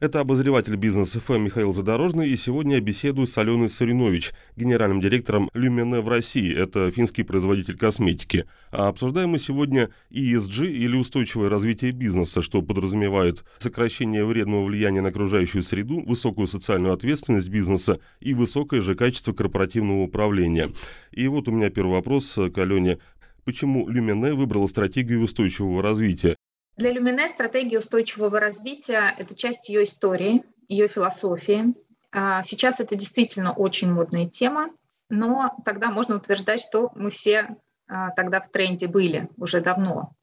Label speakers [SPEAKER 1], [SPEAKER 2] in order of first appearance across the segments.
[SPEAKER 1] Это обозреватель бизнеса ФМ Михаил Задорожный, и сегодня я беседую с Аленой Саринович, генеральным директором Люмене в России, это финский производитель косметики. А обсуждаем мы сегодня ESG или устойчивое развитие бизнеса, что подразумевает сокращение вредного влияния на окружающую среду, высокую социальную ответственность бизнеса и высокое же качество корпоративного управления. И вот у меня первый вопрос к Алене. Почему Люмене выбрала стратегию устойчивого развития?
[SPEAKER 2] Для Люмине стратегия устойчивого развития – это часть ее истории, ее философии. А, сейчас это действительно очень модная тема, но тогда можно утверждать, что мы все а, тогда в тренде были уже давно.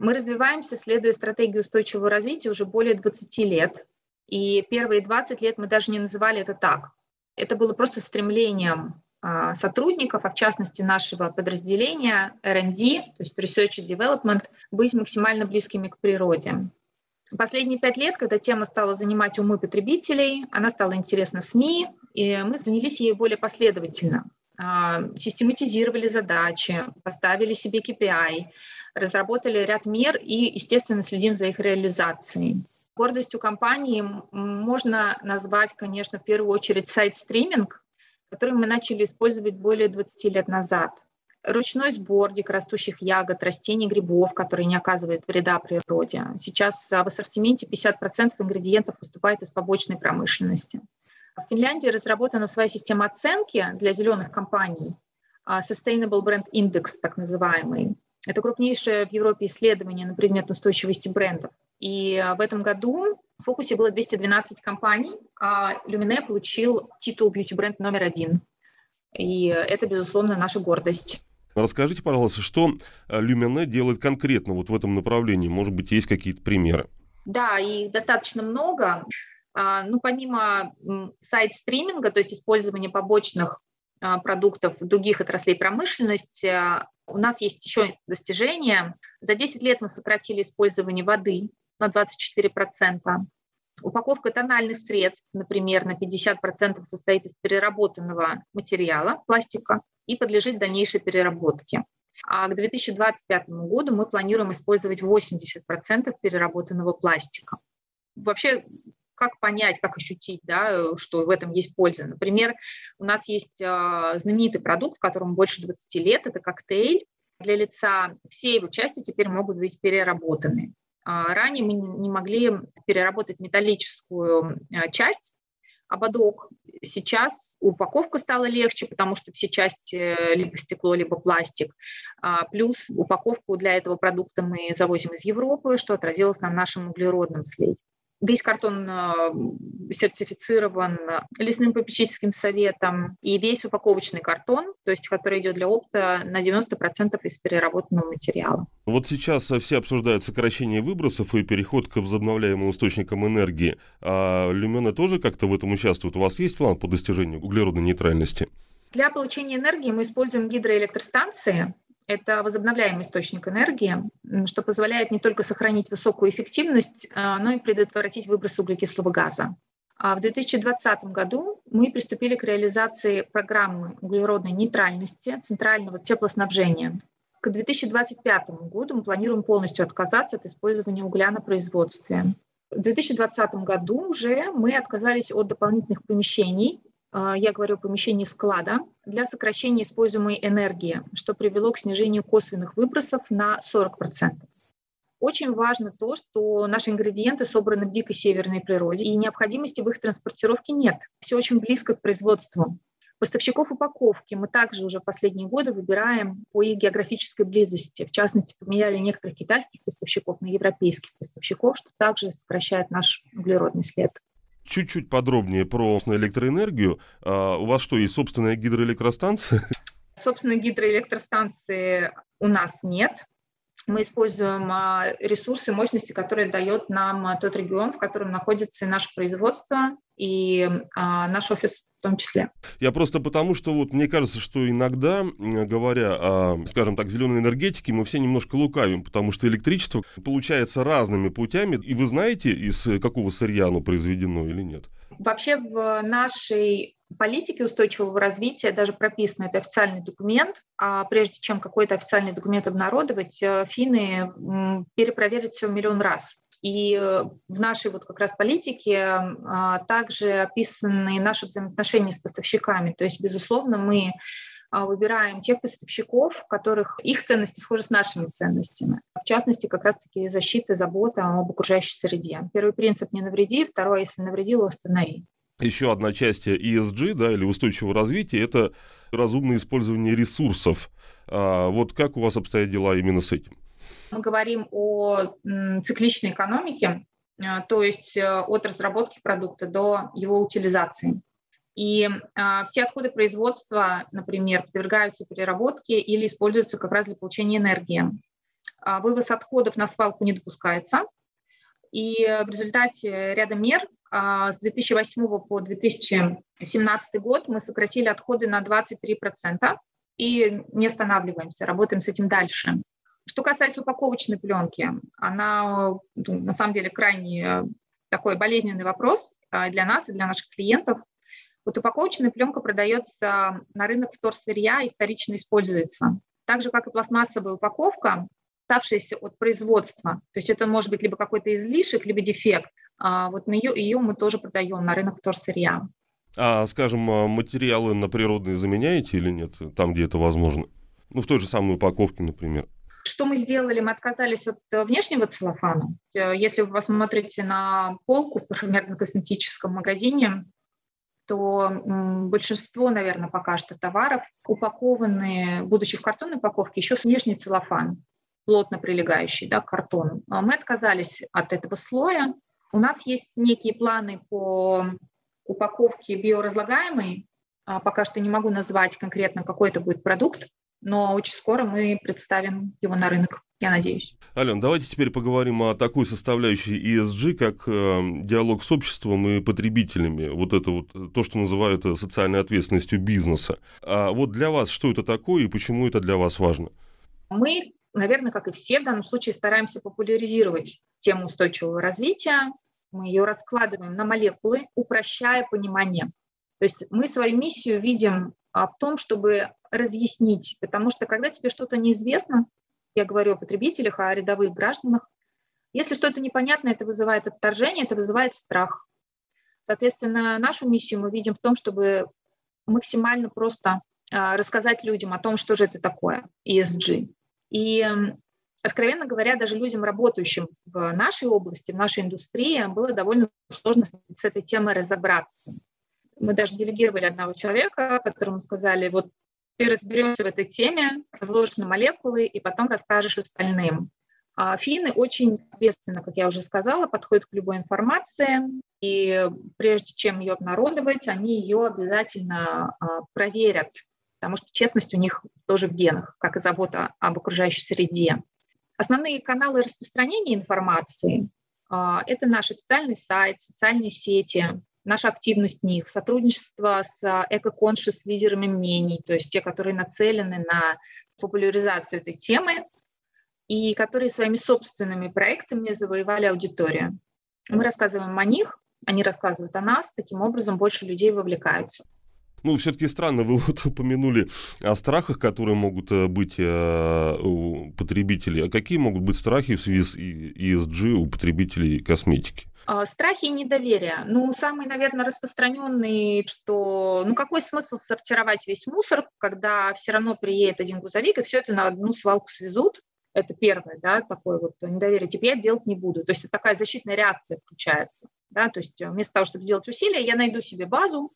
[SPEAKER 2] Мы развиваемся, следуя стратегии устойчивого развития уже более 20 лет. И первые 20 лет мы даже не называли это так. Это было просто стремлением сотрудников, а в частности нашего подразделения R&D, то есть Research and Development, быть максимально близкими к природе. Последние пять лет, когда тема стала занимать умы потребителей, она стала интересна СМИ, и мы занялись ей более последовательно. А, систематизировали задачи, поставили себе KPI, разработали ряд мер и, естественно, следим за их реализацией. Гордостью компании можно назвать, конечно, в первую очередь сайт-стриминг, который мы начали использовать более 20 лет назад. Ручной сбор дикорастущих ягод, растений, грибов, которые не оказывают вреда природе. Сейчас в ассортименте 50% ингредиентов поступает из побочной промышленности. В Финляндии разработана своя система оценки для зеленых компаний, а, Sustainable Brand Index, так называемый. Это крупнейшее в Европе исследование на предмет устойчивости брендов. И в этом году в фокусе было 212 компаний, а Люмине получил титул бьюти-бренд номер один. И это, безусловно, наша гордость.
[SPEAKER 1] Расскажите, пожалуйста, что Люмине делает конкретно вот в этом направлении? Может быть, есть какие-то примеры?
[SPEAKER 2] Да, их достаточно много. А, ну, помимо сайт-стриминга, то есть использования побочных а, продуктов других отраслей промышленности, у нас есть еще достижения. За 10 лет мы сократили использование воды на 24%. Упаковка тональных средств, например, на 50% состоит из переработанного материала, пластика, и подлежит дальнейшей переработке. А к 2025 году мы планируем использовать 80% переработанного пластика. Вообще, как понять, как ощутить, да, что в этом есть польза? Например, у нас есть э, знаменитый продукт, которому больше 20 лет, это коктейль для лица. Все его части теперь могут быть переработаны. А, ранее мы не могли переработать металлическую а, часть, ободок. Сейчас упаковка стала легче, потому что все части либо стекло, либо пластик. А, плюс упаковку для этого продукта мы завозим из Европы, что отразилось на нашем углеродном следе. Весь картон а, сертифицирован лесным попечительским советом, и весь упаковочный картон, то есть который идет для опта, на 90% из переработанного материала.
[SPEAKER 1] Вот сейчас все обсуждают сокращение выбросов и переход к возобновляемым источникам энергии. А Люмена тоже как-то в этом участвует? У вас есть план по достижению углеродной нейтральности?
[SPEAKER 2] Для получения энергии мы используем гидроэлектростанции, это возобновляемый источник энергии, что позволяет не только сохранить высокую эффективность, а, но и предотвратить выброс углекислого газа. А в 2020 году мы приступили к реализации программы углеродной нейтральности центрального теплоснабжения. К 2025 году мы планируем полностью отказаться от использования угля на производстве. В 2020 году уже мы отказались от дополнительных помещений я говорю о помещении склада, для сокращения используемой энергии, что привело к снижению косвенных выбросов на 40%. Очень важно то, что наши ингредиенты собраны в дикой северной природе, и необходимости в их транспортировке нет. Все очень близко к производству. Поставщиков упаковки мы также уже последние годы выбираем по их географической близости. В частности, поменяли некоторых китайских поставщиков на европейских поставщиков, что также сокращает наш углеродный след
[SPEAKER 1] чуть-чуть подробнее про электроэнергию. А у вас что, есть собственная гидроэлектростанция?
[SPEAKER 2] Собственной гидроэлектростанции у нас нет. Мы используем а, ресурсы, мощности, которые дает нам а, тот регион, в котором находится наше производство и наш офис том числе.
[SPEAKER 1] Я просто потому, что вот мне кажется, что иногда, говоря о, скажем так, зеленой энергетике, мы все немножко лукавим, потому что электричество получается разными путями. И вы знаете, из какого сырья оно произведено или нет?
[SPEAKER 2] Вообще в нашей политике устойчивого развития даже прописан это официальный документ, а прежде чем какой-то официальный документ обнародовать, э, финны перепроверят все миллион раз. И в нашей вот как раз политике а, также описаны наши взаимоотношения с поставщиками. То есть, безусловно, мы выбираем тех поставщиков, у которых их ценности схожи с нашими ценностями. В частности, как раз-таки защита, забота об окружающей среде. Первый принцип – не навреди, второй – если навредил, восстанови.
[SPEAKER 1] Еще одна часть ESG, да, или устойчивого развития – это разумное использование ресурсов. А вот как у вас обстоят дела именно с этим?
[SPEAKER 2] Мы говорим о цикличной экономике, э, то есть э, от разработки продукта до его утилизации. И а, все отходы производства, например, подвергаются переработке или используются как раз для получения энергии. А вывоз отходов на свалку не допускается. И в результате ряда мер а, с 2008 по 2017 год мы сократили отходы на 23% и не останавливаемся, работаем с этим дальше. Что касается упаковочной пленки, она ну, на самом деле крайне такой болезненный вопрос а, для нас и для наших клиентов. Вот упаковочная пленка продается на рынок вторсырья и вторично используется. Так же, как и пластмассовая упаковка, оставшаяся от производства. То есть это может быть либо какой-то излишек, либо дефект. А вот мы ее, ее мы тоже продаем на рынок вторсырья.
[SPEAKER 1] А, скажем, материалы на природные заменяете или нет, там, где это возможно? Ну, в той же самой упаковке, например.
[SPEAKER 2] Что мы сделали? Мы отказались от э, внешнего целлофана. Э, если вы посмотрите на полку в парфюмерно-косметическом магазине, то большинство, наверное, пока что товаров упакованы, будучи в картонной упаковке, еще с внешний целлофан, плотно прилегающий да, к картону. А мы отказались от этого слоя. У нас есть некие планы по упаковке биоразлагаемой. А пока что не могу назвать конкретно, какой это будет продукт, но очень скоро мы представим его на рынок, я надеюсь.
[SPEAKER 1] Ален, давайте теперь поговорим о такой составляющей ESG, как э, диалог с обществом и потребителями. Вот это вот то, что называют э, социальной ответственностью бизнеса. А вот для вас что это такое и почему это для вас важно?
[SPEAKER 2] Мы, наверное, как и все, в данном случае стараемся популяризировать тему устойчивого развития. Мы ее раскладываем на молекулы, упрощая понимание. То есть мы свою миссию видим а, в том, чтобы разъяснить, потому что когда тебе что-то неизвестно, я говорю о потребителях, о рядовых гражданах, если что-то непонятно, это вызывает отторжение, это вызывает страх. Соответственно, нашу миссию мы видим в том, чтобы максимально просто а, рассказать людям о том, что же это такое ESG. И, откровенно говоря, даже людям, работающим в нашей области, в нашей индустрии, было довольно сложно с этой темой разобраться. Мы даже делегировали одного человека, которому сказали, вот ты разберешься в этой теме, разложишь на молекулы и потом расскажешь остальным. А финны очень ответственно, как я уже сказала, подходят к любой информации, и прежде чем ее обнародовать, они ее обязательно а, проверят, потому что честность у них тоже в генах, как и забота об окружающей среде. Основные каналы распространения информации а, – это наш официальный сайт, социальные сети, наша активность в них, сотрудничество с эко-коншес лидерами мнений, то есть те, которые нацелены на популяризацию этой темы и которые своими собственными проектами завоевали аудиторию. Мы рассказываем о них, они рассказывают о нас, таким образом больше людей вовлекаются.
[SPEAKER 1] Ну, все-таки странно, вы вот упомянули о страхах, которые могут э, быть э, у потребителей. А какие могут быть страхи в связи с ESG у потребителей косметики?
[SPEAKER 2] А, страхи и недоверие. Ну, самый, наверное, распространенный, что, ну, какой смысл сортировать весь мусор, когда все равно приедет один грузовик и все это на одну свалку свезут. Это первое, да, такое вот недоверие. Теперь я делать не буду. То есть такая защитная реакция включается. Да, то есть вместо того, чтобы сделать усилия, я найду себе базу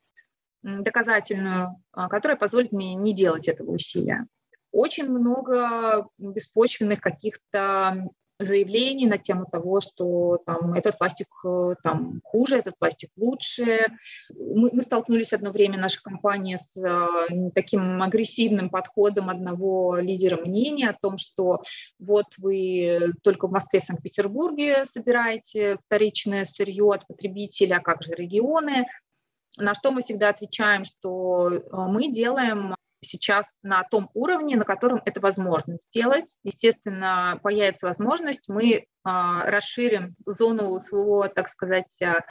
[SPEAKER 2] доказательную, а, которая позволит мне не делать этого усилия. Очень много беспочвенных каких-то заявлений на тему того, что там, этот пластик э, там, хуже, этот пластик лучше. Мы, мы столкнулись одно время, наша компания, с э, таким агрессивным подходом одного лидера мнения о том, что вот вы только в Москве, Санкт-Петербурге собираете вторичное сырье от потребителя, а как же регионы. На что мы всегда отвечаем, что э, мы делаем сейчас на том уровне, на котором это возможно сделать. Естественно, появится возможность, мы а, расширим зону своего, так сказать, а,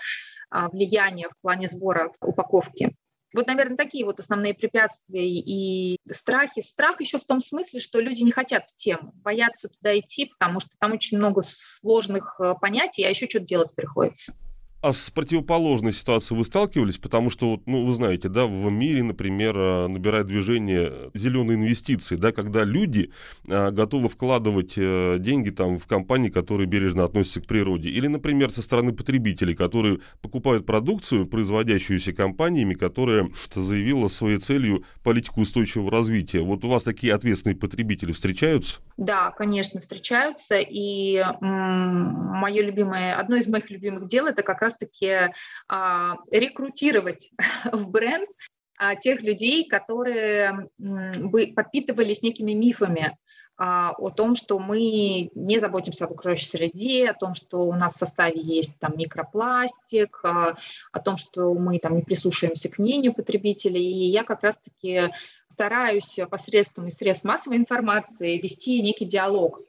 [SPEAKER 2] а, влияния в плане сбора упаковки. Вот, наверное, такие вот основные препятствия и страхи. Страх еще в том смысле, что люди не хотят в тему, боятся туда идти, потому что там очень много сложных э, понятий, а еще что-то делать приходится.
[SPEAKER 1] А с противоположной ситуацией вы сталкивались? Потому что, ну, вы знаете, да, в мире, например, э, набирает движение зеленые инвестиции, да, когда люди а, готовы вкладывать а, деньги там в компании, которые бережно относятся к природе. Или, например, со стороны потребителей, которые покупают продукцию, производящуюся компаниями, которая заявила своей целью политику устойчивого развития. Вот у вас такие ответственные потребители встречаются?
[SPEAKER 2] Да, конечно, встречаются. И м- мое любимое, одно из моих любимых дел это как раз раз-таки а, рекрутировать в бренд а, тех людей, которые бы подпитывались некими мифами а, о том, что мы не заботимся об окружающей среде, о том, что у нас в составе есть там микропластик, о том, что мы там не прислушиваемся к мнению потребителей. И я как раз-таки стараюсь посредством средств массовой информации вести некий диалог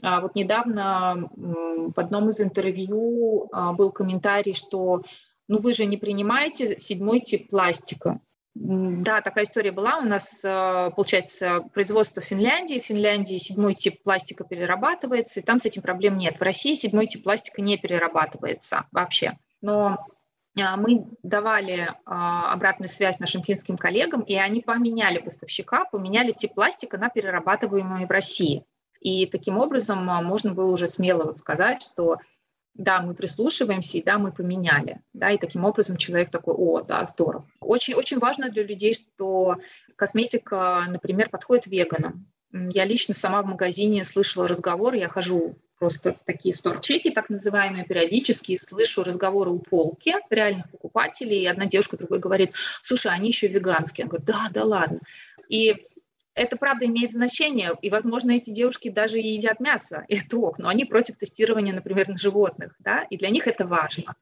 [SPEAKER 2] вот недавно в одном из интервью а, был комментарий, что ну вы же не принимаете седьмой тип пластика. Да, такая история была. У нас, а, получается, производство в Финляндии. В Финляндии седьмой тип пластика перерабатывается, и там с этим проблем нет. В России седьмой тип пластика не перерабатывается вообще. Но мы давали обратную связь нашим финским коллегам, и они поменяли поставщика, поменяли тип пластика на перерабатываемый в России. И таким образом а, можно было уже смело вот сказать, что да, мы прислушиваемся, и да, мы поменяли. Да, и таким образом человек такой, о, да, здорово. Очень, очень важно для людей, что косметика, например, подходит веганам. Я лично сама в магазине слышала разговор, я хожу просто такие сторчеки, так называемые, периодически слышу разговоры у полки реальных покупателей, и одна девушка другой говорит, слушай, они еще веганские. Я говорю, да, да ладно. И это правда имеет значение, и, возможно, эти девушки даже и едят мясо, и это ок, но они против тестирования, например, на животных, да, и для них это важно.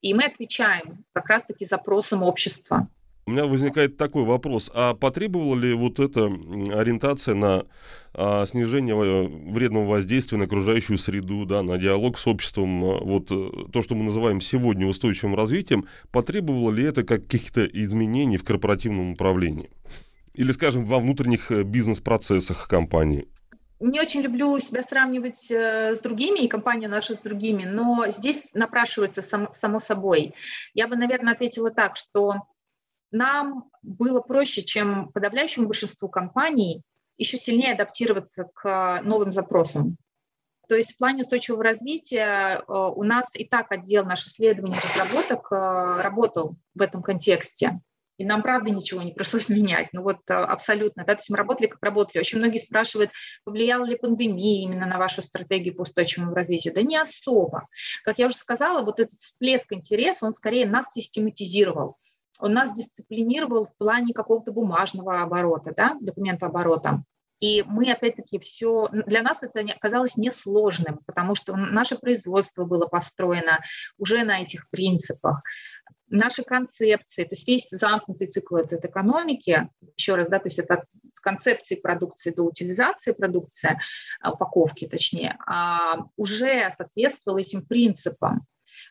[SPEAKER 2] И мы отвечаем как раз-таки запросам общества.
[SPEAKER 1] У меня возникает такой вопрос, а потребовала ли вот эта ориентация на а, снижение э, вредного воздействия на окружающую среду, да, на диалог с обществом, а, вот э, то, что мы называем сегодня устойчивым развитием, потребовало ли это каких-то изменений в корпоративном управлении? Или, скажем, во внутренних э, бизнес-процессах компании?
[SPEAKER 2] Не очень люблю себя сравнивать э, с другими, и компания наша с другими, но здесь напрашивается сам, само собой. Я бы, наверное, ответила так, что нам было проще, чем подавляющему большинству компаний, еще сильнее адаптироваться к новым запросам. То есть в плане устойчивого развития э, у нас и так отдел наш исследований и разработок работал в этом контексте и нам, правда, ничего не пришлось менять. Ну вот а, абсолютно, да, то есть мы работали как работали. Очень многие спрашивают, повлияла ли пандемия именно на вашу стратегию по устойчивому развитию? Да не особо. Как я уже сказала, вот этот всплеск интереса, он скорее нас систематизировал. Он нас дисциплинировал в плане какого-то бумажного оборота, да, документа оборота. И мы, опять-таки, все... Для нас это оказалось несложным, потому что наше производство было построено уже на этих принципах наши концепции, то есть весь замкнутый цикл этой экономики, еще раз, да, то есть это от концепции продукции до утилизации продукции, а, упаковки точнее, а, уже соответствовал этим принципам.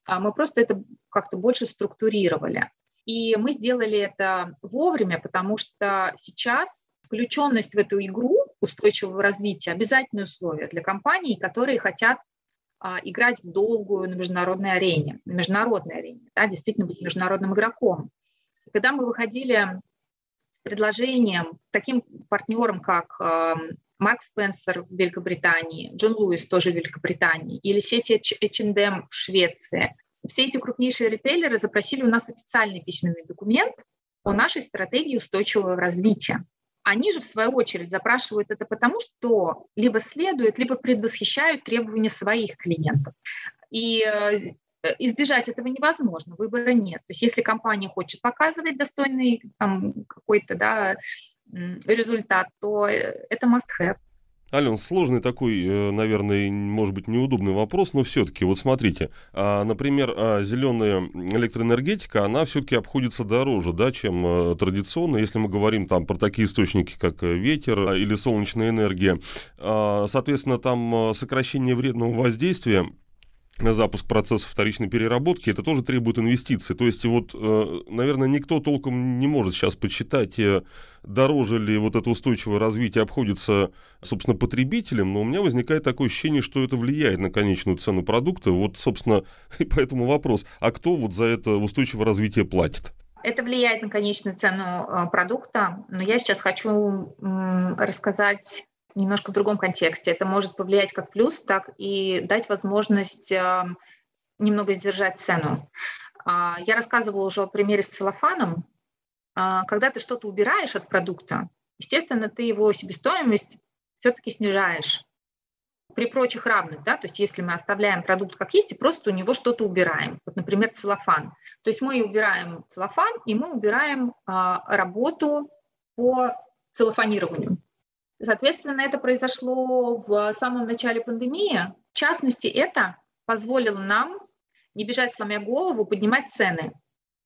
[SPEAKER 2] А, мы просто это как-то больше структурировали. И мы сделали это вовремя, потому что сейчас включенность в эту игру устойчивого развития обязательное условие для компаний, которые хотят играть в долгую на международной арене, на международной арене, да, действительно быть международным игроком. Когда мы выходили с предложением таким партнерам, как Марк Спенсер в Великобритании, Джон Луис тоже в Великобритании, или сети H&M в Швеции, все эти крупнейшие ритейлеры запросили у нас официальный письменный документ о нашей стратегии устойчивого развития. Они же, в свою очередь, запрашивают это потому, что либо следуют, либо предвосхищают требования своих клиентов. И э, избежать этого невозможно, выбора нет. То есть если компания хочет показывать достойный какой-то да, результат, то э, это must-have.
[SPEAKER 1] Ален, сложный такой, э, наверное, может быть, неудобный вопрос, но все-таки, вот смотрите, а, например, а, зеленая электроэнергетика, она все-таки обходится дороже, да, чем э, традиционно, если мы говорим там про такие источники, как э, ветер а, или солнечная энергия. Соответственно, там сокращение вредного воздействия на запуск процесса вторичной переработки, это тоже требует инвестиций. То есть вот, э, наверное, никто толком не может сейчас подсчитать, э, дороже ли вот это устойчивое развитие обходится, собственно, потребителям, но у меня возникает такое ощущение, что это влияет на конечную цену продукта. Вот, собственно, и поэтому вопрос, а кто вот за это устойчивое развитие платит?
[SPEAKER 2] Это влияет на конечную цену э, продукта, но я сейчас хочу рассказать немножко в другом контексте. Это может повлиять как плюс, так и дать возможность э, немного сдержать цену. А, я рассказывала уже о примере с целлофаном. А, когда ты что-то убираешь от продукта, естественно, ты его себестоимость все-таки снижаешь при прочих равных, да, то есть если мы оставляем продукт как есть и просто у него что-то убираем, вот, например, целлофан, то есть мы убираем целлофан и мы убираем а, работу по целлофанированию. Соответственно, это произошло в самом начале пандемии. В частности, это позволило нам не бежать сломя голову, поднимать цены.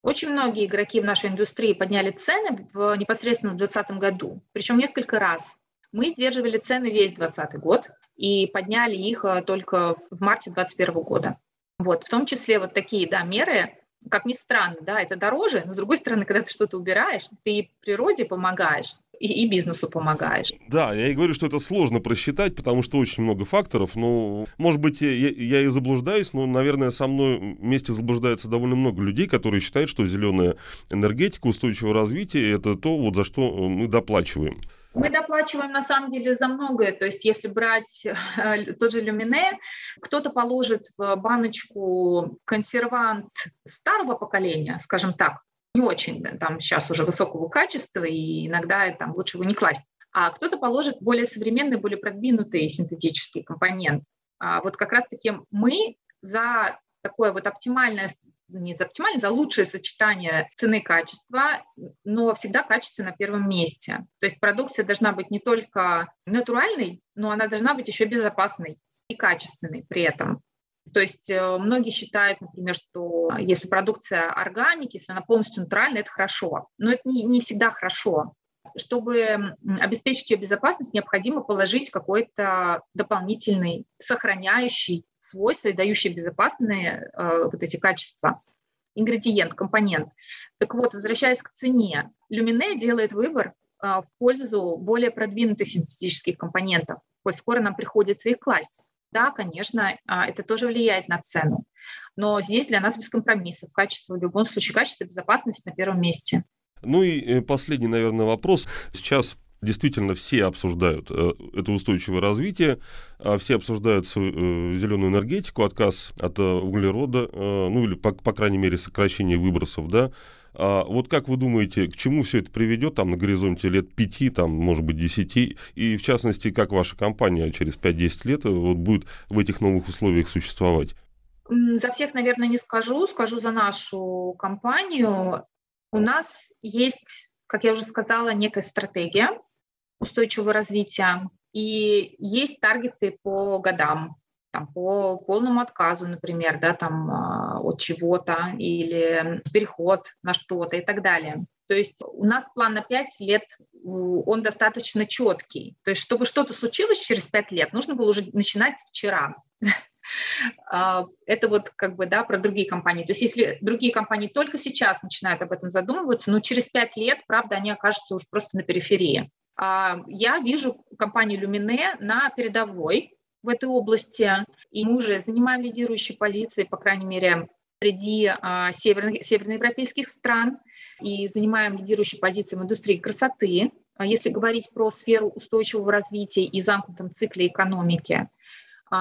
[SPEAKER 2] Очень многие игроки в нашей индустрии подняли цены в, непосредственно в 2020 году, причем несколько раз. Мы сдерживали цены весь 2020 год и подняли их э, только в марте 2021 года. Вот, в том числе вот такие да, меры, как ни странно, да, это дороже, но с другой стороны, когда ты что-то убираешь, ты природе помогаешь, и, и бизнесу помогаешь.
[SPEAKER 1] Да, я и говорю, что это сложно просчитать, потому что очень много факторов. Но, может быть, я, я и заблуждаюсь, но, наверное, со мной вместе заблуждается довольно много людей, которые считают, что зеленая энергетика, устойчивое развитие – это то, вот за что мы доплачиваем.
[SPEAKER 2] Мы доплачиваем на самом деле за многое. То есть если брать э, тот же люмине, кто-то положит в баночку консервант старого поколения, скажем так, не очень там сейчас уже высокого качества, и иногда там лучше его не класть. А кто-то положит более современный, более продвинутый синтетический компонент. А вот как раз-таки мы за такое вот оптимальное не за оптимальное, за лучшее сочетание цены и качества, но всегда качество на первом месте. То есть продукция должна быть не только натуральной, но она должна быть еще безопасной и качественной при этом. То есть э, многие считают, например, что если продукция органики, если она полностью натуральная, это хорошо. Но это не, не всегда хорошо. Чтобы обеспечить ее безопасность, необходимо положить какой-то дополнительный, сохраняющий свойства и дающий безопасные э, вот эти качества ингредиент, компонент. Так вот, возвращаясь к цене, Люмине делает выбор э, в пользу более продвинутых синтетических компонентов, коль скоро нам приходится их класть. Да, конечно, а, это тоже влияет на цену. Но здесь для нас без компромиссов. Качество в любом случае, качество, безопасность на первом месте.
[SPEAKER 1] Ну и э, последний, наверное, вопрос. Сейчас действительно все обсуждают э, это устойчивое развитие, э, все обсуждают э, зеленую энергетику, отказ от углерода, ну или, по, по крайней мере, сокращение выбросов, да. А вот как вы думаете, к чему все это приведет там на горизонте лет пяти, там, может быть, десяти, и в частности, как ваша компания через 5-10 лет э, вот, будет в этих новых условиях существовать?
[SPEAKER 2] За всех, наверное, не скажу, скажу за нашу компанию. У нас есть, как я уже сказала, некая стратегия устойчивого развития, и есть таргеты по годам там, по полному отказу, например, да, там, а, от чего-то или переход на что-то и так далее. То есть у нас план на 5 лет, он достаточно четкий. То есть чтобы что-то случилось через 5 лет, нужно было уже начинать вчера. А, это вот как бы, да, про другие компании. То есть если другие компании только сейчас начинают об этом задумываться, но через 5 лет, правда, они окажутся уже просто на периферии. А, я вижу компанию Люмине на передовой, в этой области, и мы уже занимаем лидирующие позиции, по крайней мере, среди а, северных, северноевропейских стран, и занимаем лидирующие позиции в индустрии красоты. А если говорить про сферу устойчивого развития и замкнутом цикле экономики,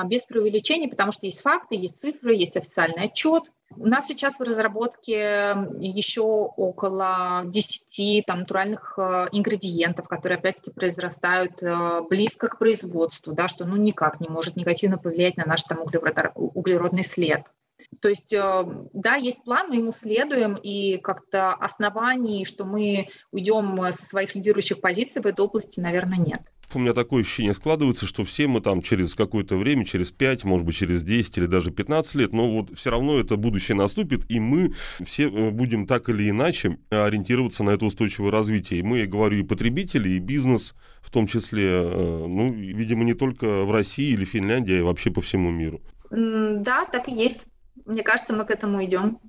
[SPEAKER 2] без преувеличений, потому что есть факты, есть цифры, есть официальный отчет. У нас сейчас в разработке еще около 10 там, натуральных э, ингредиентов, которые опять-таки произрастают э, близко к производству, да, что ну, никак не может негативно повлиять на наш там, углеродный след. То есть, э, да, есть план, мы ему следуем, и как-то оснований, что мы уйдем со своих лидирующих позиций в этой области, наверное, нет
[SPEAKER 1] у меня такое ощущение складывается, что все мы там через какое-то время, через 5, может быть, через 10 или даже 15 лет, но вот все равно это будущее наступит, и мы все э, будем так или иначе ориентироваться на это устойчивое развитие. И мы, я говорю, и потребители, и бизнес в том числе, э, ну, видимо, не только в России или Финляндии, а вообще по всему миру.
[SPEAKER 2] Да, так и есть. Мне кажется, мы к этому идем.